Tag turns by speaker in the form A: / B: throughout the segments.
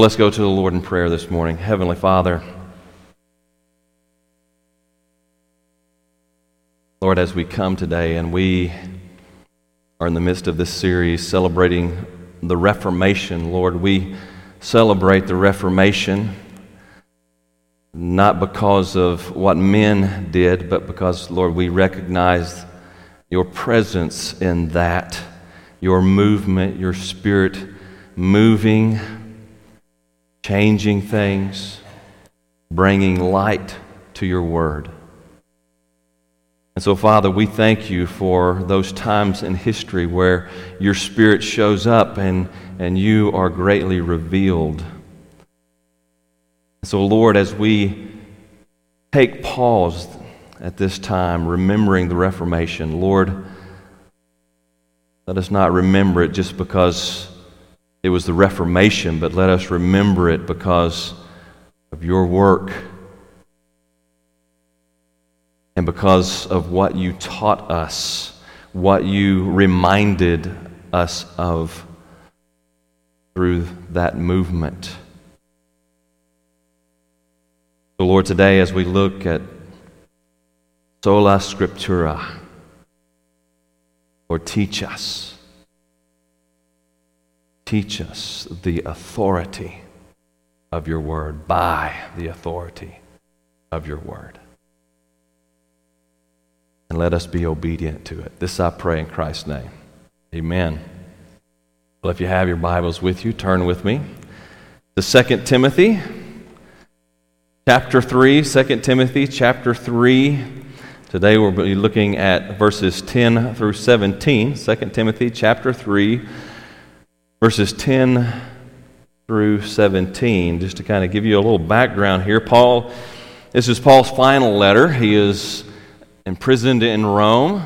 A: Well, let's go to the Lord in prayer this morning. Heavenly Father, Lord, as we come today and we are in the midst of this series celebrating the Reformation, Lord, we celebrate the Reformation not because of what men did, but because, Lord, we recognize your presence in that, your movement, your spirit moving changing things, bringing light to your word. And so, Father, we thank you for those times in history where your Spirit shows up and, and you are greatly revealed. So, Lord, as we take pause at this time, remembering the Reformation, Lord, let us not remember it just because it was the Reformation, but let us remember it because of your work and because of what you taught us, what you reminded us of through that movement. So, Lord, today as we look at sola scriptura, Lord, teach us teach us the authority of your word by the authority of your word. And let us be obedient to it. This I pray in Christ's name. Amen. Well, if you have your Bibles with you, turn with me to 2 Timothy chapter 3. 2 Timothy chapter 3. Today we'll be looking at verses 10 through 17. 2 Timothy chapter 3 verses 10 through 17, just to kind of give you a little background here. Paul, this is Paul's final letter. He is imprisoned in Rome,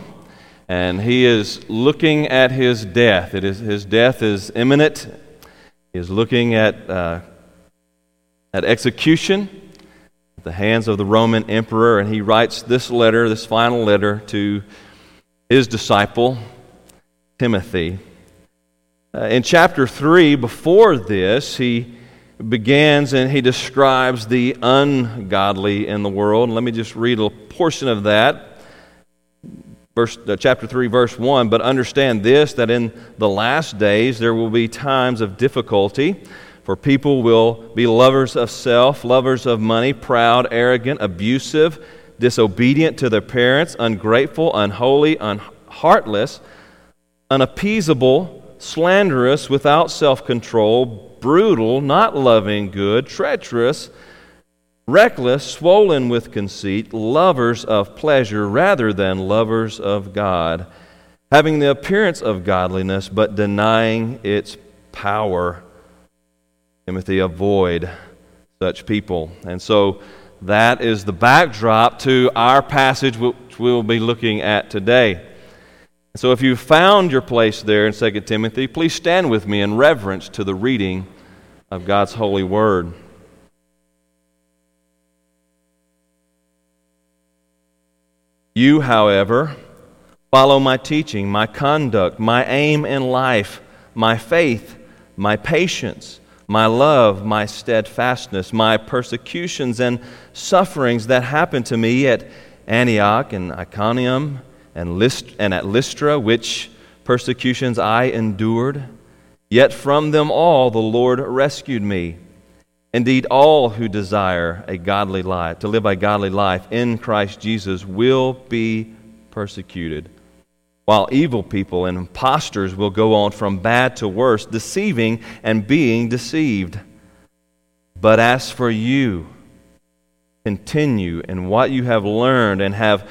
A: and he is looking at his death. It is, his death is imminent. He is looking at, uh, at execution at the hands of the Roman emperor, and he writes this letter, this final letter, to his disciple, Timothy. Uh, in chapter 3, before this, he begins and he describes the ungodly in the world. let me just read a portion of that. Verse, uh, chapter 3, verse 1. But understand this that in the last days there will be times of difficulty, for people will be lovers of self, lovers of money, proud, arrogant, abusive, disobedient to their parents, ungrateful, unholy, unheartless, unappeasable slanderous, without self control, brutal, not loving good, treacherous, reckless, swollen with conceit, lovers of pleasure rather than lovers of God, having the appearance of godliness but denying its power. Timothy, avoid such people. And so that is the backdrop to our passage, which we'll be looking at today. So if you found your place there in 2 Timothy, please stand with me in reverence to the reading of God's holy word. You, however, follow my teaching, my conduct, my aim in life, my faith, my patience, my love, my steadfastness, my persecutions and sufferings that happened to me at Antioch and Iconium and, and at Lystra, which persecutions I endured. Yet from them all the Lord rescued me. Indeed, all who desire a godly life, to live a godly life in Christ Jesus, will be persecuted, while evil people and impostors will go on from bad to worse, deceiving and being deceived. But as for you, continue in what you have learned and have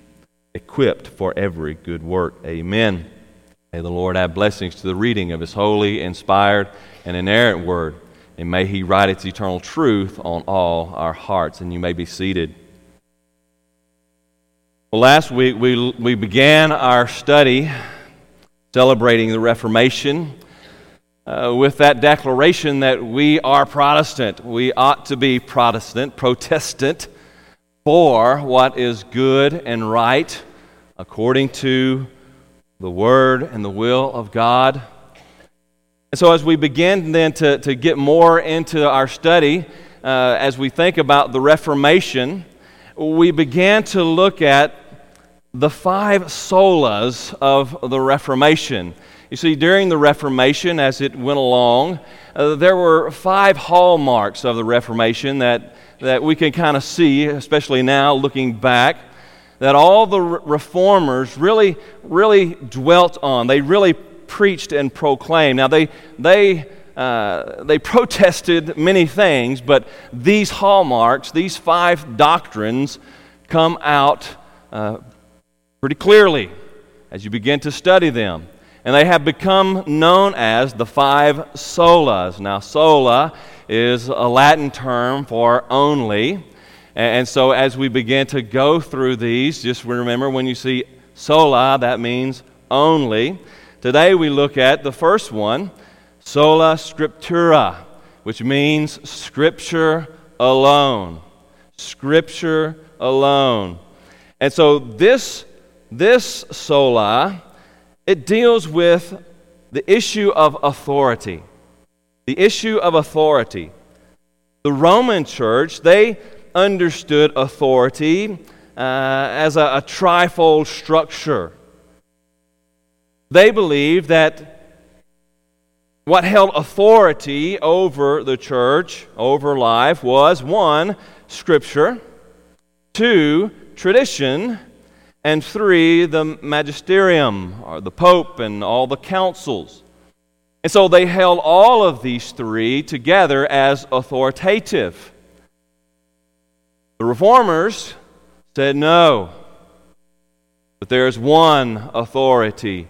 A: equipped for every good work. Amen. May the Lord add blessings to the reading of His holy, inspired, and inerrant word. and may He write its eternal truth on all our hearts. And you may be seated. Well, last week we, we began our study celebrating the Reformation uh, with that declaration that we are Protestant. We ought to be Protestant, Protestant, for what is good and right according to the Word and the will of God. And so, as we begin then to, to get more into our study, uh, as we think about the Reformation, we began to look at the five solas of the Reformation. You see, during the Reformation, as it went along, uh, there were five hallmarks of the Reformation that, that we can kind of see, especially now looking back, that all the reformers really, really dwelt on. They really preached and proclaimed. Now, they, they, uh, they protested many things, but these hallmarks, these five doctrines, come out uh, pretty clearly as you begin to study them. And they have become known as the five solas. Now, sola is a Latin term for only. And so, as we begin to go through these, just remember when you see sola, that means only. Today we look at the first one, sola scriptura, which means scripture alone. Scripture alone. And so this, this sola, it deals with the issue of authority. The issue of authority. The Roman church, they understood authority uh, as a, a trifold structure. They believed that what held authority over the church, over life, was one, Scripture, two, tradition, and three, the magisterium, or the Pope and all the councils. And so they held all of these three together as authoritative. The reformers said no, but there is one authority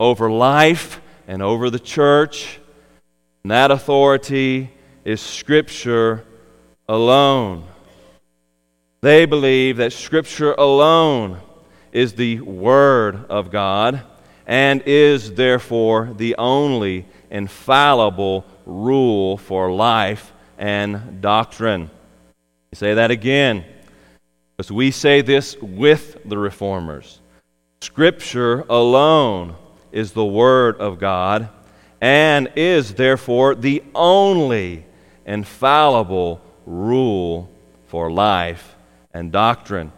A: over life and over the church. And that authority is Scripture alone. They believe that Scripture alone is the Word of God and is therefore the only infallible rule for life and doctrine. You say that again, because we say this with the reformers. Scripture alone is the Word of God and is therefore the only infallible rule for life and doctrine.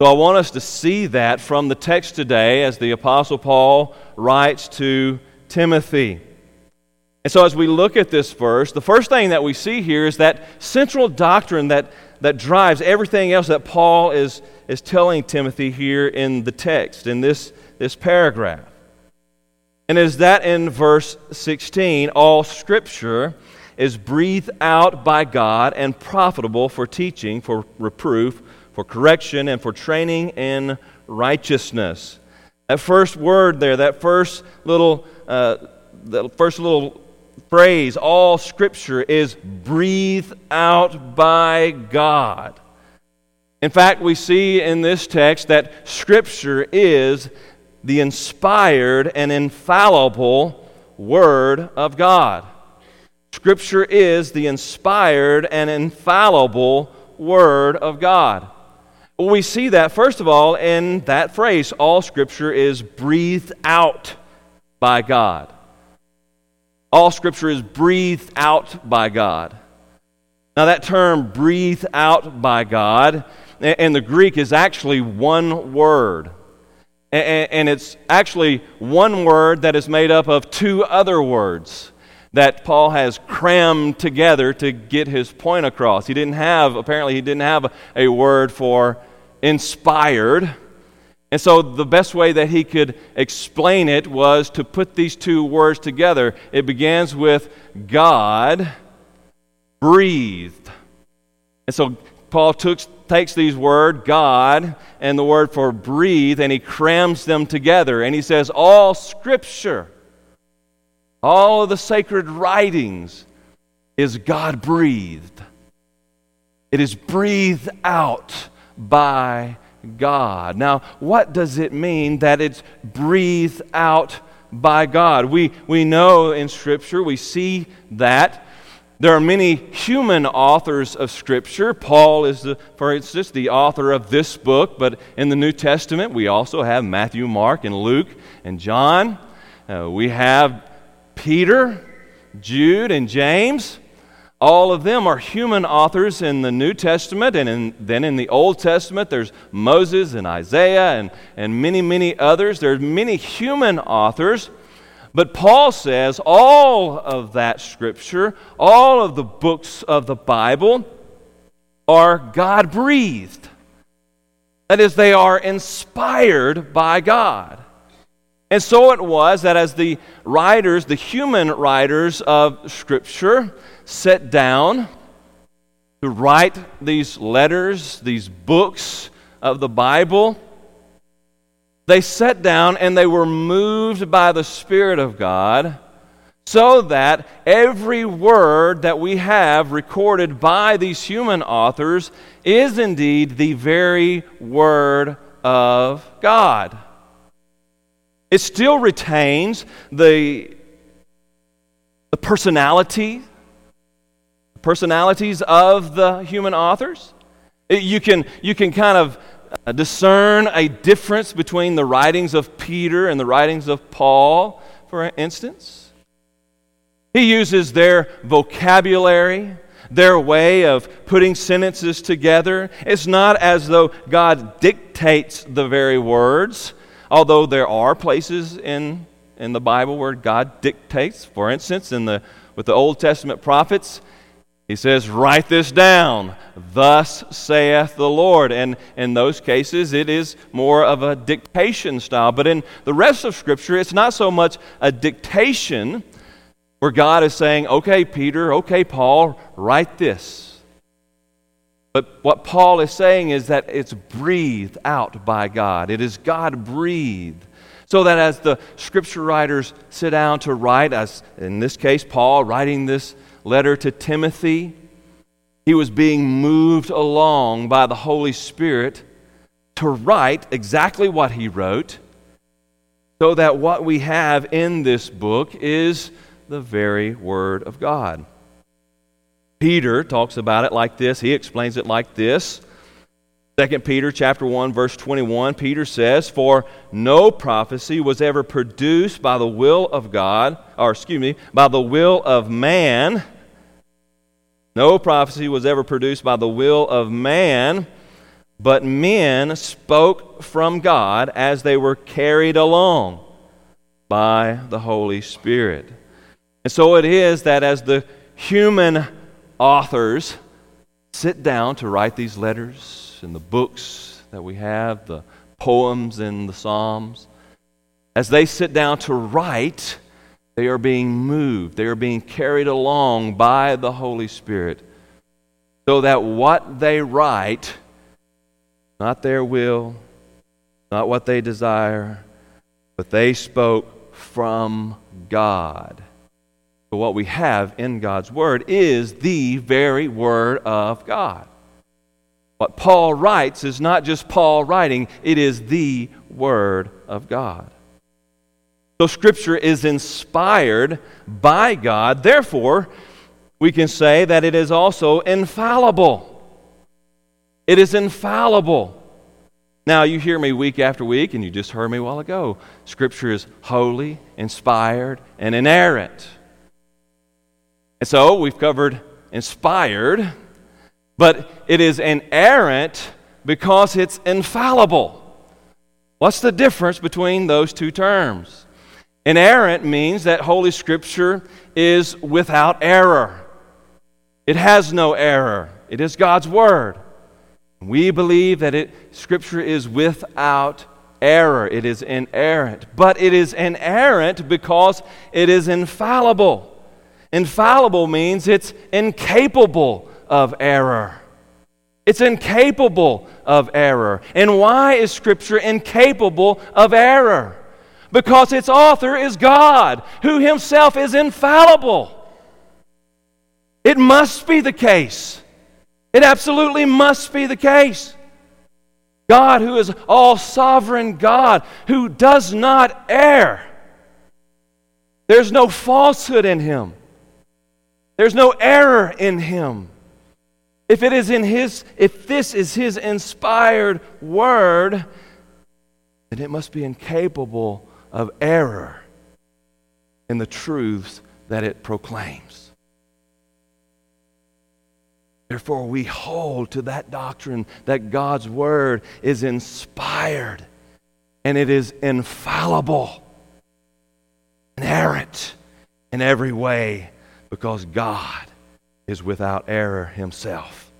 A: So I want us to see that from the text today as the Apostle Paul writes to Timothy. And so as we look at this verse, the first thing that we see here is that central doctrine that, that drives everything else that Paul is, is telling Timothy here in the text, in this, this paragraph. And is that in verse 16, all scripture is breathed out by God and profitable for teaching, for reproof, for correction, and for training in righteousness. That first word there, that first little, uh, the first little phrase, all scripture is breathed out by God. In fact, we see in this text that scripture is the inspired and infallible Word of God. Scripture is the inspired and infallible Word of God. We see that, first of all, in that phrase all Scripture is breathed out by God. All Scripture is breathed out by God. Now, that term, breathed out by God, in the Greek is actually one word. And it's actually one word that is made up of two other words that Paul has crammed together to get his point across. He didn't have, apparently, he didn't have a word for inspired. And so the best way that he could explain it was to put these two words together. It begins with God breathed. And so Paul took, takes these words, God, and the word for breathe, and he crams them together. And he says, All scripture, all of the sacred writings is God breathed. It is breathed out by God. Now, what does it mean that it's breathed out by God? We, we know in Scripture, we see that. There are many human authors of Scripture. Paul is, the, for instance, the author of this book, but in the New Testament, we also have Matthew, Mark, and Luke, and John. Uh, we have Peter, Jude, and James. All of them are human authors in the New Testament, and in, then in the Old Testament, there's Moses and Isaiah and, and many, many others. There's many human authors. But Paul says all of that scripture, all of the books of the Bible, are God breathed. That is, they are inspired by God. And so it was that as the writers, the human writers of Scripture, sat down to write these letters, these books of the Bible, they sat down and they were moved by the Spirit of God so that every word that we have recorded by these human authors is indeed the very Word of God. It still retains the, the personality, personalities of the human authors. You can, you can kind of uh, discern a difference between the writings of Peter and the writings of Paul, for instance. He uses their vocabulary, their way of putting sentences together. It's not as though God dictates the very words, although there are places in, in the Bible where God dictates. For instance, in the, with the Old Testament prophets, he says, Write this down. Thus saith the Lord. And in those cases, it is more of a dictation style. But in the rest of Scripture, it's not so much a dictation where God is saying, Okay, Peter, okay, Paul, write this. But what Paul is saying is that it's breathed out by God. It is God breathed. So that as the scripture writers sit down to write, as in this case, Paul writing this letter to Timothy, he was being moved along by the Holy Spirit to write exactly what he wrote, so that what we have in this book is the very Word of God. Peter talks about it like this. He explains it like this. 2 Peter chapter 1 verse 21 Peter says for no prophecy was ever produced by the will of God or excuse me by the will of man no prophecy was ever produced by the will of man but men spoke from God as they were carried along by the Holy Spirit and so it is that as the human authors sit down to write these letters and the books that we have, the poems and the Psalms, as they sit down to write, they are being moved, they are being carried along by the Holy Spirit, so that what they write, not their will, not what they desire, but they spoke from God. But what we have in God's Word is the very Word of God. What Paul writes is not just Paul writing, it is the Word of God. So Scripture is inspired by God. Therefore, we can say that it is also infallible. It is infallible. Now, you hear me week after week, and you just heard me a while ago. Scripture is holy, inspired, and inerrant. And so we've covered inspired but it is inerrant because it's infallible. What's the difference between those two terms? Inerrant means that Holy Scripture is without error. It has no error. It is God's Word. We believe that it, Scripture is without error. It is inerrant. But it is inerrant because it is infallible. Infallible means it's incapable of error. It's incapable of error. And why is Scripture incapable of error? Because its author is God, who himself is infallible. It must be the case. It absolutely must be the case. God, who is all sovereign God, who does not err. There's no falsehood in him. There's no error in him. If it is in his if this is his inspired word, then it must be incapable of error in the truths that it proclaims. Therefore, we hold to that doctrine that God's Word is inspired and it is infallible, inerrant in every way, because God is without error Himself.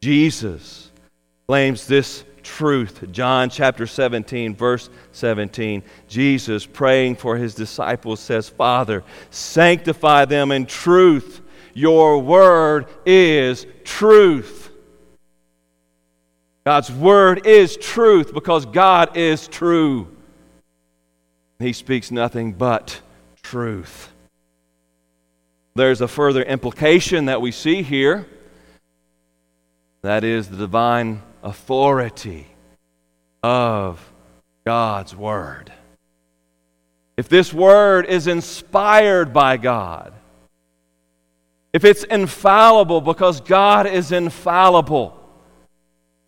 A: Jesus claims this truth. John chapter 17, verse 17. Jesus, praying for his disciples, says, Father, sanctify them in truth. Your word is truth. God's word is truth because God is true. He speaks nothing but truth. There's a further implication that we see here. That is the divine authority of God's Word. If this Word is inspired by God, if it's infallible because God is infallible,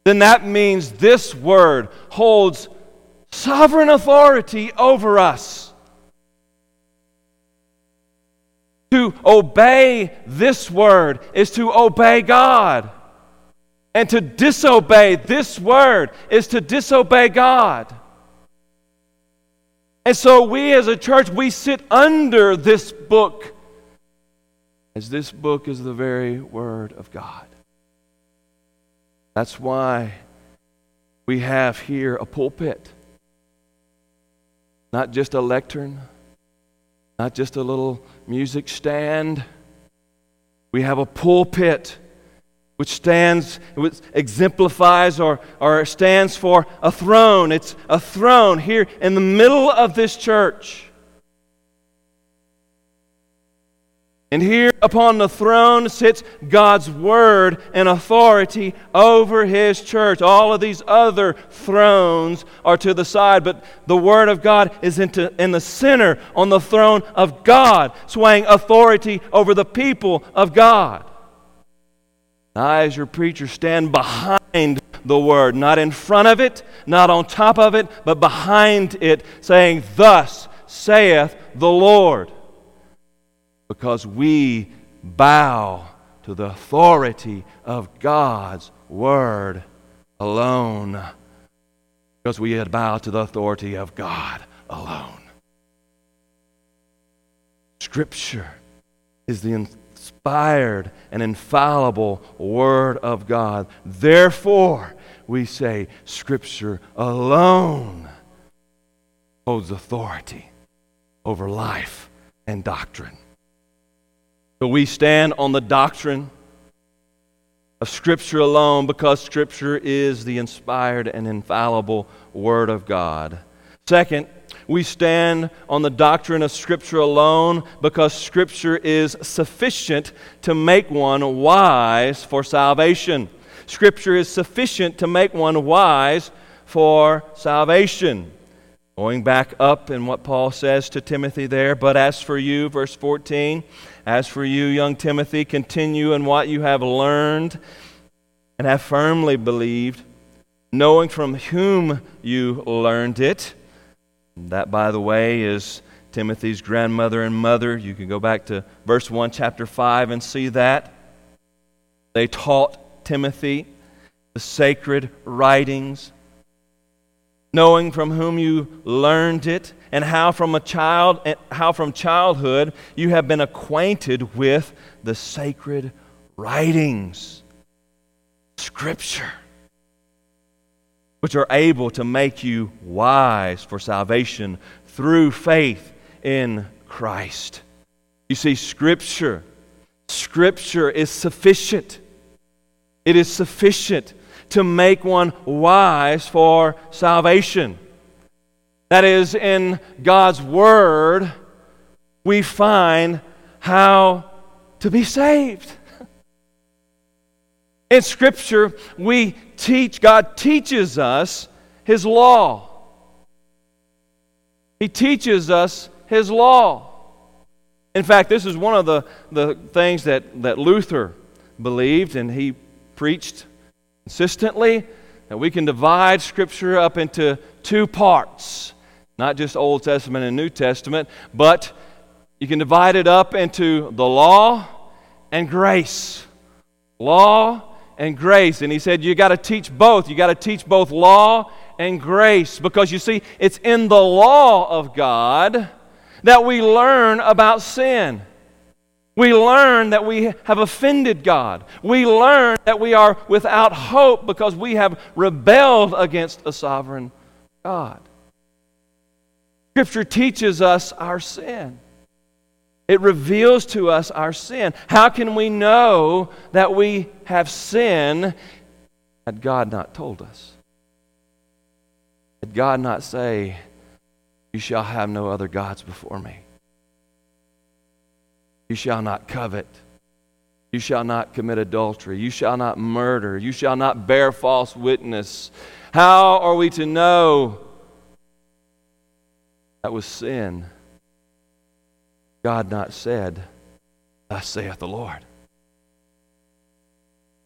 A: then that means this Word holds sovereign authority over us. To obey this Word is to obey God. And to disobey this word is to disobey God. And so we as a church, we sit under this book, as this book is the very word of God. That's why we have here a pulpit, not just a lectern, not just a little music stand. We have a pulpit which stands, which exemplifies or, or stands for a throne. It's a throne here in the middle of this church. And here upon the throne sits God's word and authority over his church. All of these other thrones are to the side, but the word of God is into, in the center on the throne of God, swaying authority over the people of God. I, as your preacher, stand behind the word, not in front of it, not on top of it, but behind it, saying, Thus saith the Lord. Because we bow to the authority of God's word alone. Because we bow to the authority of God alone. Scripture is the inspired and infallible Word of God. Therefore, we say Scripture alone holds authority over life and doctrine. So we stand on the doctrine of Scripture alone because Scripture is the inspired and infallible Word of God. Second, we stand on the doctrine of Scripture alone because Scripture is sufficient to make one wise for salvation. Scripture is sufficient to make one wise for salvation. Going back up in what Paul says to Timothy there, but as for you, verse 14, as for you, young Timothy, continue in what you have learned and have firmly believed, knowing from whom you learned it that, by the way, is Timothy's grandmother and mother. You can go back to verse 1, chapter 5, and see that. They taught Timothy the sacred writings, knowing from whom you learned it, and how from a child how from childhood you have been acquainted with the sacred writings. Scripture which are able to make you wise for salvation through faith in Christ. You see, Scripture, Scripture is sufficient. It is sufficient to make one wise for salvation. That is, in God's Word, we find how to be saved. In Scripture, we teach, God teaches us His law. He teaches us His law. In fact, this is one of the, the things that, that Luther believed, and he preached consistently that we can divide Scripture up into two parts not just Old Testament and New Testament, but you can divide it up into the law and grace. Law and grace. And he said, You got to teach both. You got to teach both law and grace because you see, it's in the law of God that we learn about sin. We learn that we have offended God. We learn that we are without hope because we have rebelled against a sovereign God. Scripture teaches us our sin. It reveals to us our sin. How can we know that we have sin had God not told us? Had God not say, You shall have no other gods before me? You shall not covet. You shall not commit adultery. You shall not murder. You shall not bear false witness. How are we to know that was sin? God not said, Thus saith the Lord.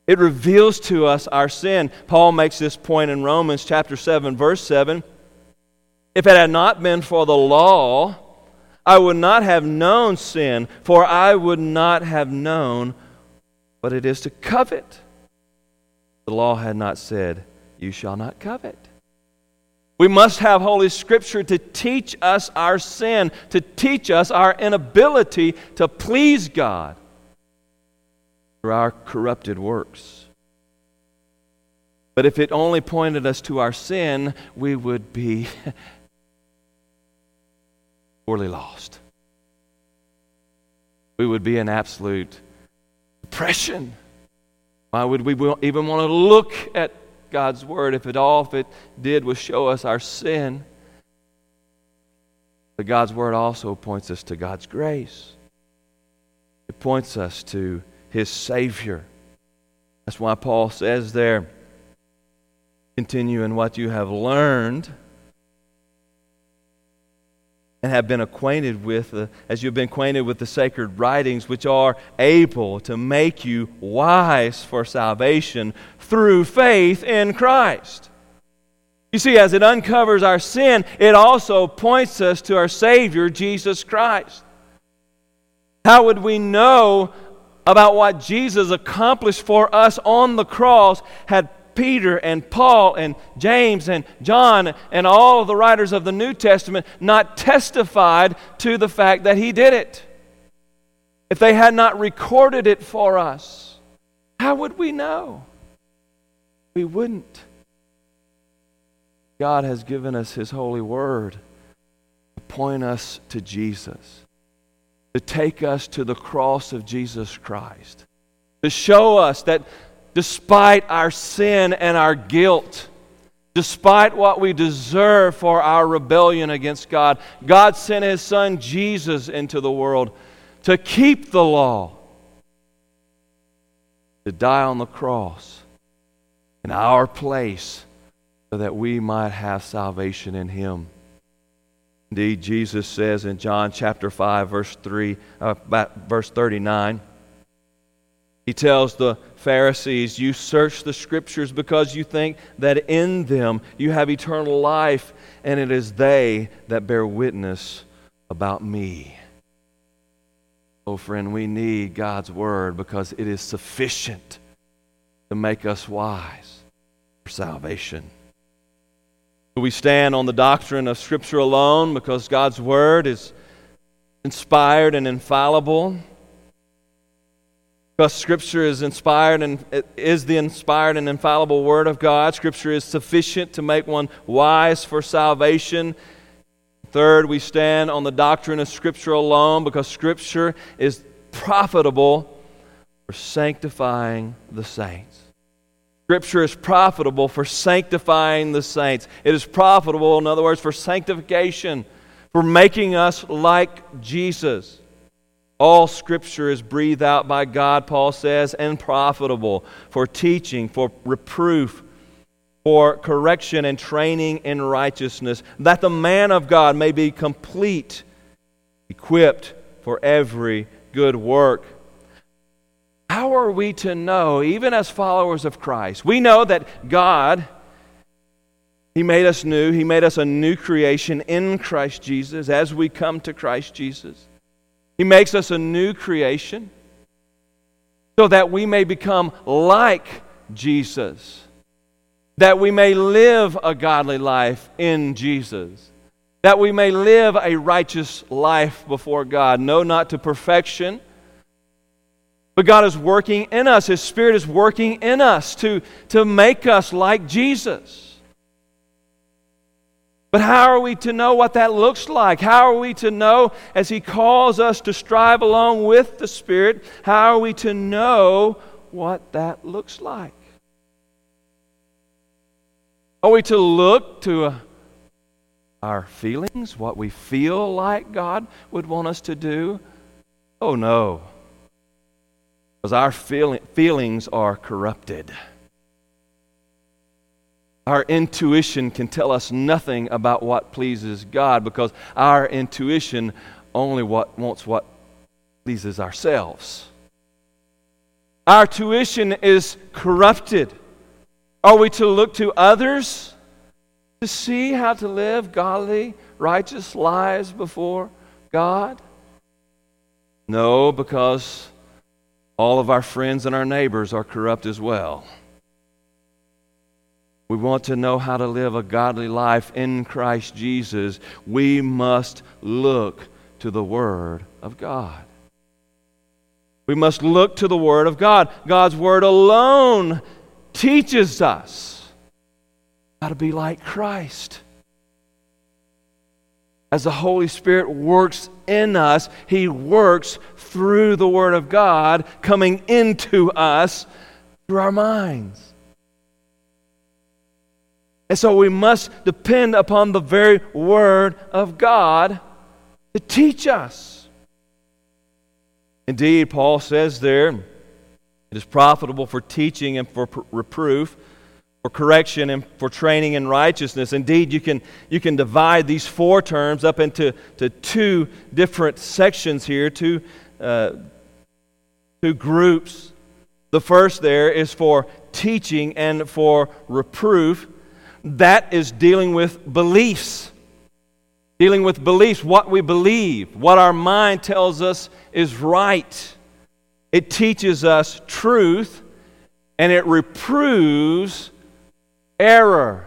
A: It reveals to us our sin. Paul makes this point in Romans chapter 7, verse 7. If it had not been for the law, I would not have known sin, for I would not have known what it is to covet. The law had not said, You shall not covet. We must have Holy Scripture to teach us our sin, to teach us our inability to please God through our corrupted works. But if it only pointed us to our sin, we would be poorly lost. We would be in absolute depression. Why would we even want to look at God's Word if it all if it did was show us our sin. But God's Word also points us to God's grace. It points us to His Savior. That's why Paul says there, continue in what you have learned and have been acquainted with, as you've been acquainted with the sacred writings, which are able to make you wise for salvation through faith in Christ. You see, as it uncovers our sin, it also points us to our Savior, Jesus Christ. How would we know about what Jesus accomplished for us on the cross had Peter and Paul and James and John and all the writers of the New Testament not testified to the fact that he did it. If they had not recorded it for us, how would we know? We wouldn't. God has given us His holy word to point us to Jesus, to take us to the cross of Jesus Christ, to show us that despite our sin and our guilt, despite what we deserve for our rebellion against God, God sent His Son Jesus into the world to keep the law, to die on the cross in our place so that we might have salvation in Him. Indeed, Jesus says in John chapter 5, verse 3, uh, verse 39, he tells the Pharisees, You search the scriptures because you think that in them you have eternal life, and it is they that bear witness about me. Oh, friend, we need God's word because it is sufficient to make us wise for salvation. We stand on the doctrine of Scripture alone because God's word is inspired and infallible because Scripture is inspired and is the inspired and infallible Word of God. Scripture is sufficient to make one wise for salvation. Third, we stand on the doctrine of Scripture alone because Scripture is profitable for sanctifying the saints. Scripture is profitable for sanctifying the saints. It is profitable, in other words, for sanctification, for making us like Jesus. All scripture is breathed out by God, Paul says, and profitable for teaching, for reproof, for correction and training in righteousness, that the man of God may be complete, equipped for every good work. How are we to know, even as followers of Christ? We know that God, He made us new. He made us a new creation in Christ Jesus as we come to Christ Jesus. He makes us a new creation so that we may become like Jesus, that we may live a godly life in Jesus, that we may live a righteous life before God. No, not to perfection. But God is working in us. His Spirit is working in us to, to make us like Jesus. But how are we to know what that looks like? How are we to know as He calls us to strive along with the Spirit? How are we to know what that looks like? Are we to look to uh, our feelings, what we feel like God would want us to do? Oh no. Because our feel- feelings are corrupted. Our intuition can tell us nothing about what pleases God because our intuition only what wants what pleases ourselves. Our tuition is corrupted. Are we to look to others to see how to live godly, righteous lives before God? No, because all of our friends and our neighbors are corrupt as well. We want to know how to live a godly life in Christ Jesus. We must look to the Word of God. We must look to the Word of God. God's Word alone teaches us how to be like Christ. As the Holy Spirit works in us, He works through the Word of God coming into us through our minds. And so we must depend upon the very Word of God to teach us. Indeed, Paul says there, it is profitable for teaching and for reproof, for correction and for training in righteousness. Indeed, you can, you can divide these four terms up into to two different sections here, two, uh, two groups. The first there is for teaching and for reproof that is dealing with beliefs. Dealing with beliefs, what we believe, what our mind tells us is right. It teaches us truth and it reproves error.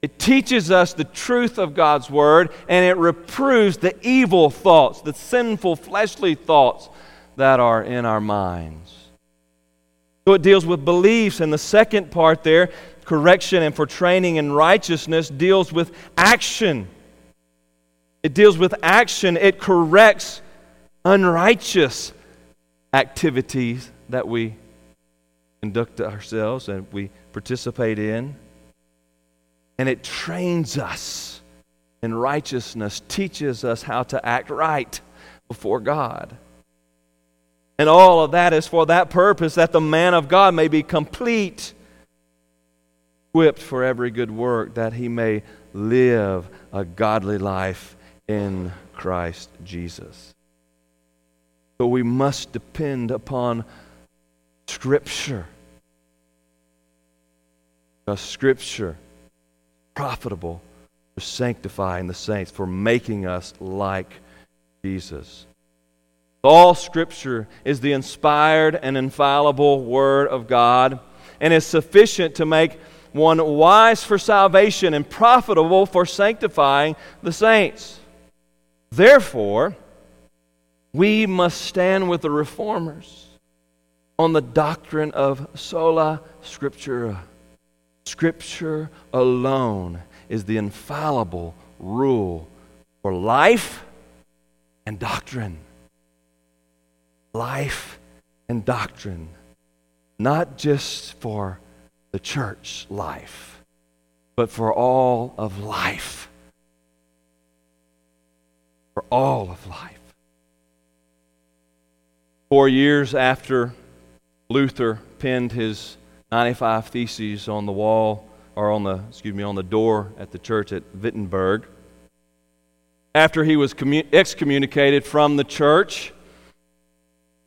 A: It teaches us the truth of God's Word and it reproves the evil thoughts, the sinful fleshly thoughts that are in our minds. So it deals with beliefs. And the second part there correction and for training in righteousness deals with action. It deals with action. It corrects unrighteous activities that we conduct ourselves and we participate in. And it trains us in righteousness, teaches us how to act right before God. And all of that is for that purpose that the man of God may be complete equipped for every good work, that he may live a godly life in Christ Jesus. But we must depend upon Scripture. Because Scripture profitable for sanctifying the saints, for making us like Jesus. All Scripture is the inspired and infallible Word of God and is sufficient to make one wise for salvation and profitable for sanctifying the saints. Therefore, we must stand with the reformers on the doctrine of sola scriptura. Scripture alone is the infallible rule for life and doctrine. Life and doctrine, not just for the church life, but for all of life. For all of life. Four years after Luther penned his 95 Theses on the wall, or on the, excuse me, on the door at the church at Wittenberg, after he was excommunicated from the church,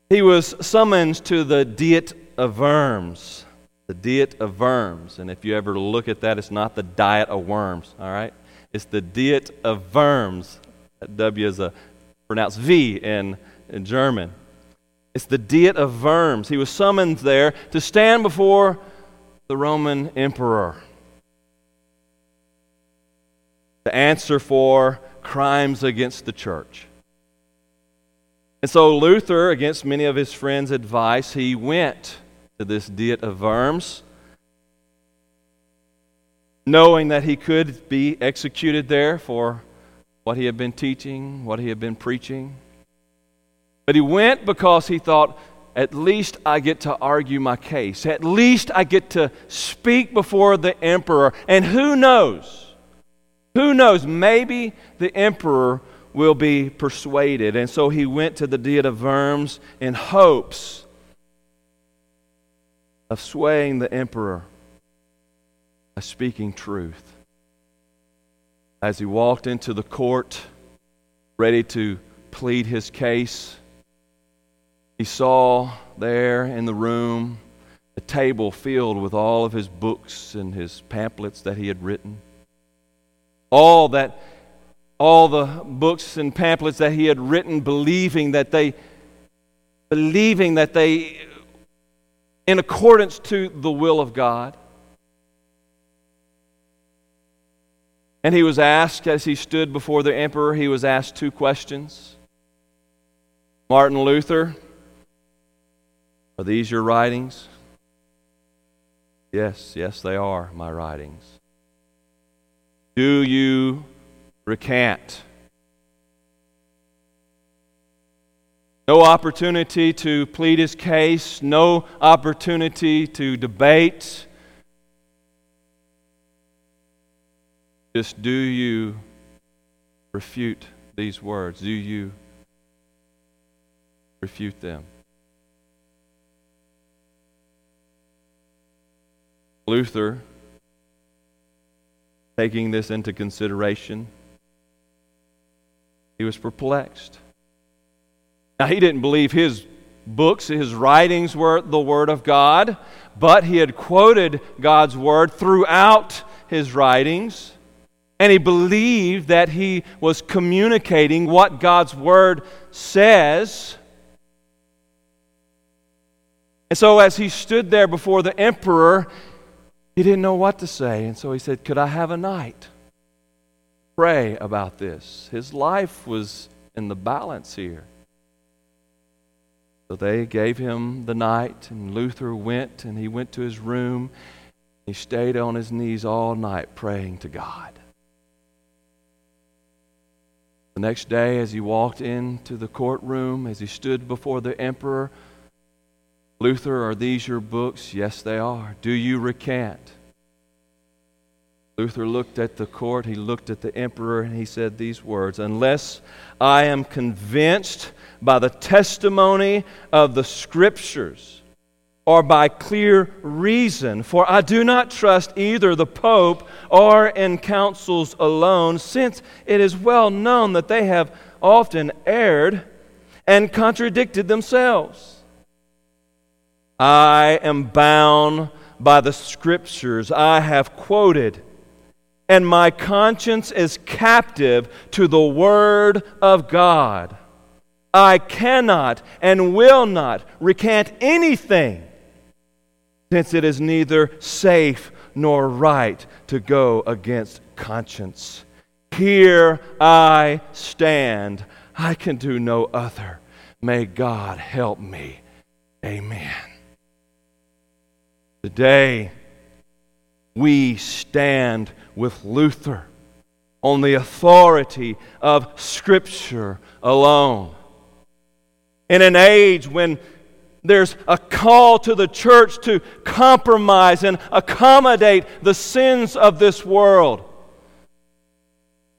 A: he was summoned to the Diet of Worms. The Diet of Worms. And if you ever look at that, it's not the diet of worms, all right? It's the Diet of Worms. That W is a pronounced V in, in German. It's the Diet of Worms. He was summoned there to stand before the Roman emperor to answer for crimes against the church. And so Luther, against many of his friends' advice, he went to this Diet of Worms, knowing that he could be executed there for what he had been teaching, what he had been preaching. But he went because he thought, at least I get to argue my case. At least I get to speak before the emperor. And who knows? Who knows? Maybe the emperor will be persuaded. And so he went to the Diet of Worms in hopes of swaying the emperor by speaking truth. As he walked into the court, ready to plead his case, he saw there in the room a table filled with all of his books and his pamphlets that he had written. All that all the books and pamphlets that he had written believing that they believing that they in accordance to the will of God. And he was asked as he stood before the emperor he was asked two questions. Martin Luther are these your writings? Yes yes they are my writings. Do you recant. No opportunity to plead his case, no opportunity to debate. Just do you refute these words? Do you refute them? Luther, taking this into consideration, he was perplexed. Now, he didn't believe his books, his writings were the Word of God, but he had quoted God's Word throughout his writings, and he believed that he was communicating what God's Word says. And so, as he stood there before the emperor, he didn't know what to say, and so he said, Could I have a night? pray about this. His life was in the balance here. So they gave him the night, and Luther went and he went to his room. He stayed on his knees all night praying to God. The next day, as he walked into the courtroom, as he stood before the emperor, Luther, are these your books? Yes, they are. Do you recant? Luther looked at the court, he looked at the emperor, and he said these words Unless I am convinced by the testimony of the scriptures or by clear reason, for I do not trust either the Pope or in councils alone, since it is well known that they have often erred and contradicted themselves. I am bound by the scriptures I have quoted and my conscience is captive to the Word of God. I cannot and will not recant anything, since it is neither safe nor right to go against conscience. Here I stand. I can do no other. May God help me. Amen. Today, we stand with Luther on the authority of Scripture alone. In an age when there's a call to the church to compromise and accommodate the sins of this world.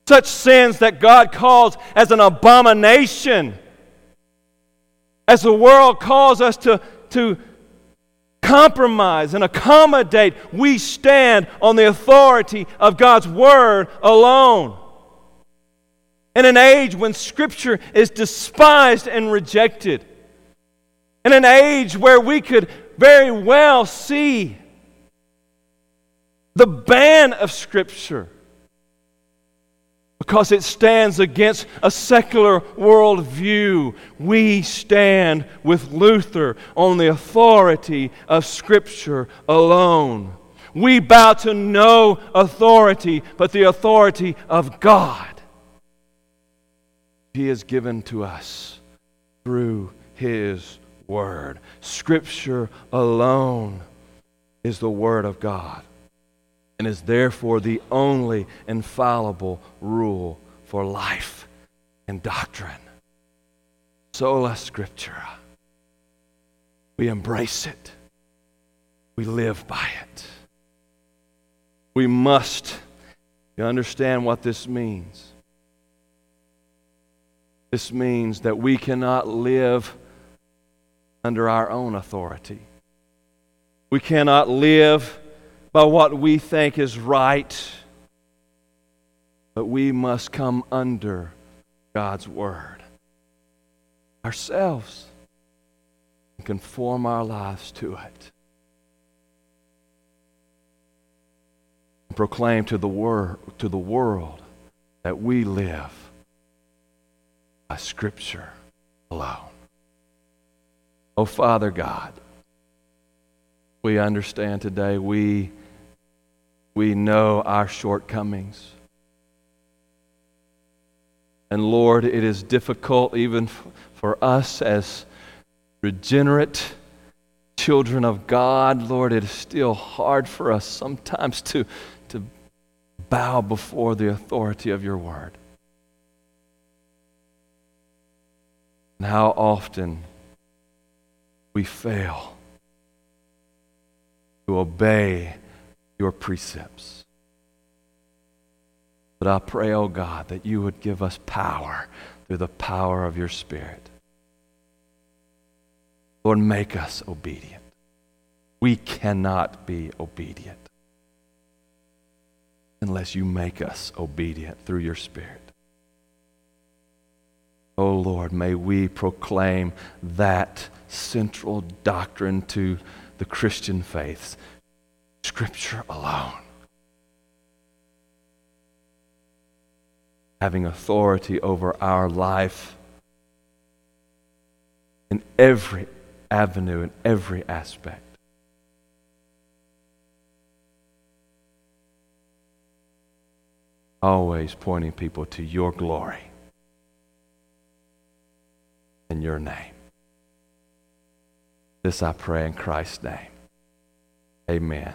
A: Such sins that God calls as an abomination. as the world calls us to, to compromise and accommodate, we stand on the authority of God's Word alone. In an age when Scripture is despised and rejected, in an age where we could very well see the ban of Scripture because it stands against a secular worldview. We stand with Luther on the authority of Scripture alone. We bow to no authority but the authority of God. He has given to us through His Word. Scripture alone is the Word of God and is therefore the only infallible rule for life and doctrine. Sola Scriptura. We embrace it, we live by it. We must you understand what this means. This means that we cannot live under our own authority. We cannot live by what we think is right, but we must come under God's Word ourselves and conform our lives to it. Proclaim to the, wor- to the world that we live by Scripture alone. Oh, Father God, we understand today we we know our shortcomings. And Lord, it is difficult even for us as regenerate children of God. Lord, it is still hard for us sometimes to, to bow before the authority of your word. And how often we fail to obey your precepts. But I pray, oh God, that you would give us power through the power of your Spirit. Lord, make us obedient. We cannot be obedient unless you make us obedient through your Spirit. Oh Lord, may we proclaim that central doctrine to the Christian faiths Scripture alone. Having authority over our life in every avenue, in every aspect. Always pointing people to your glory and your name. This I pray in Christ's name. Amen.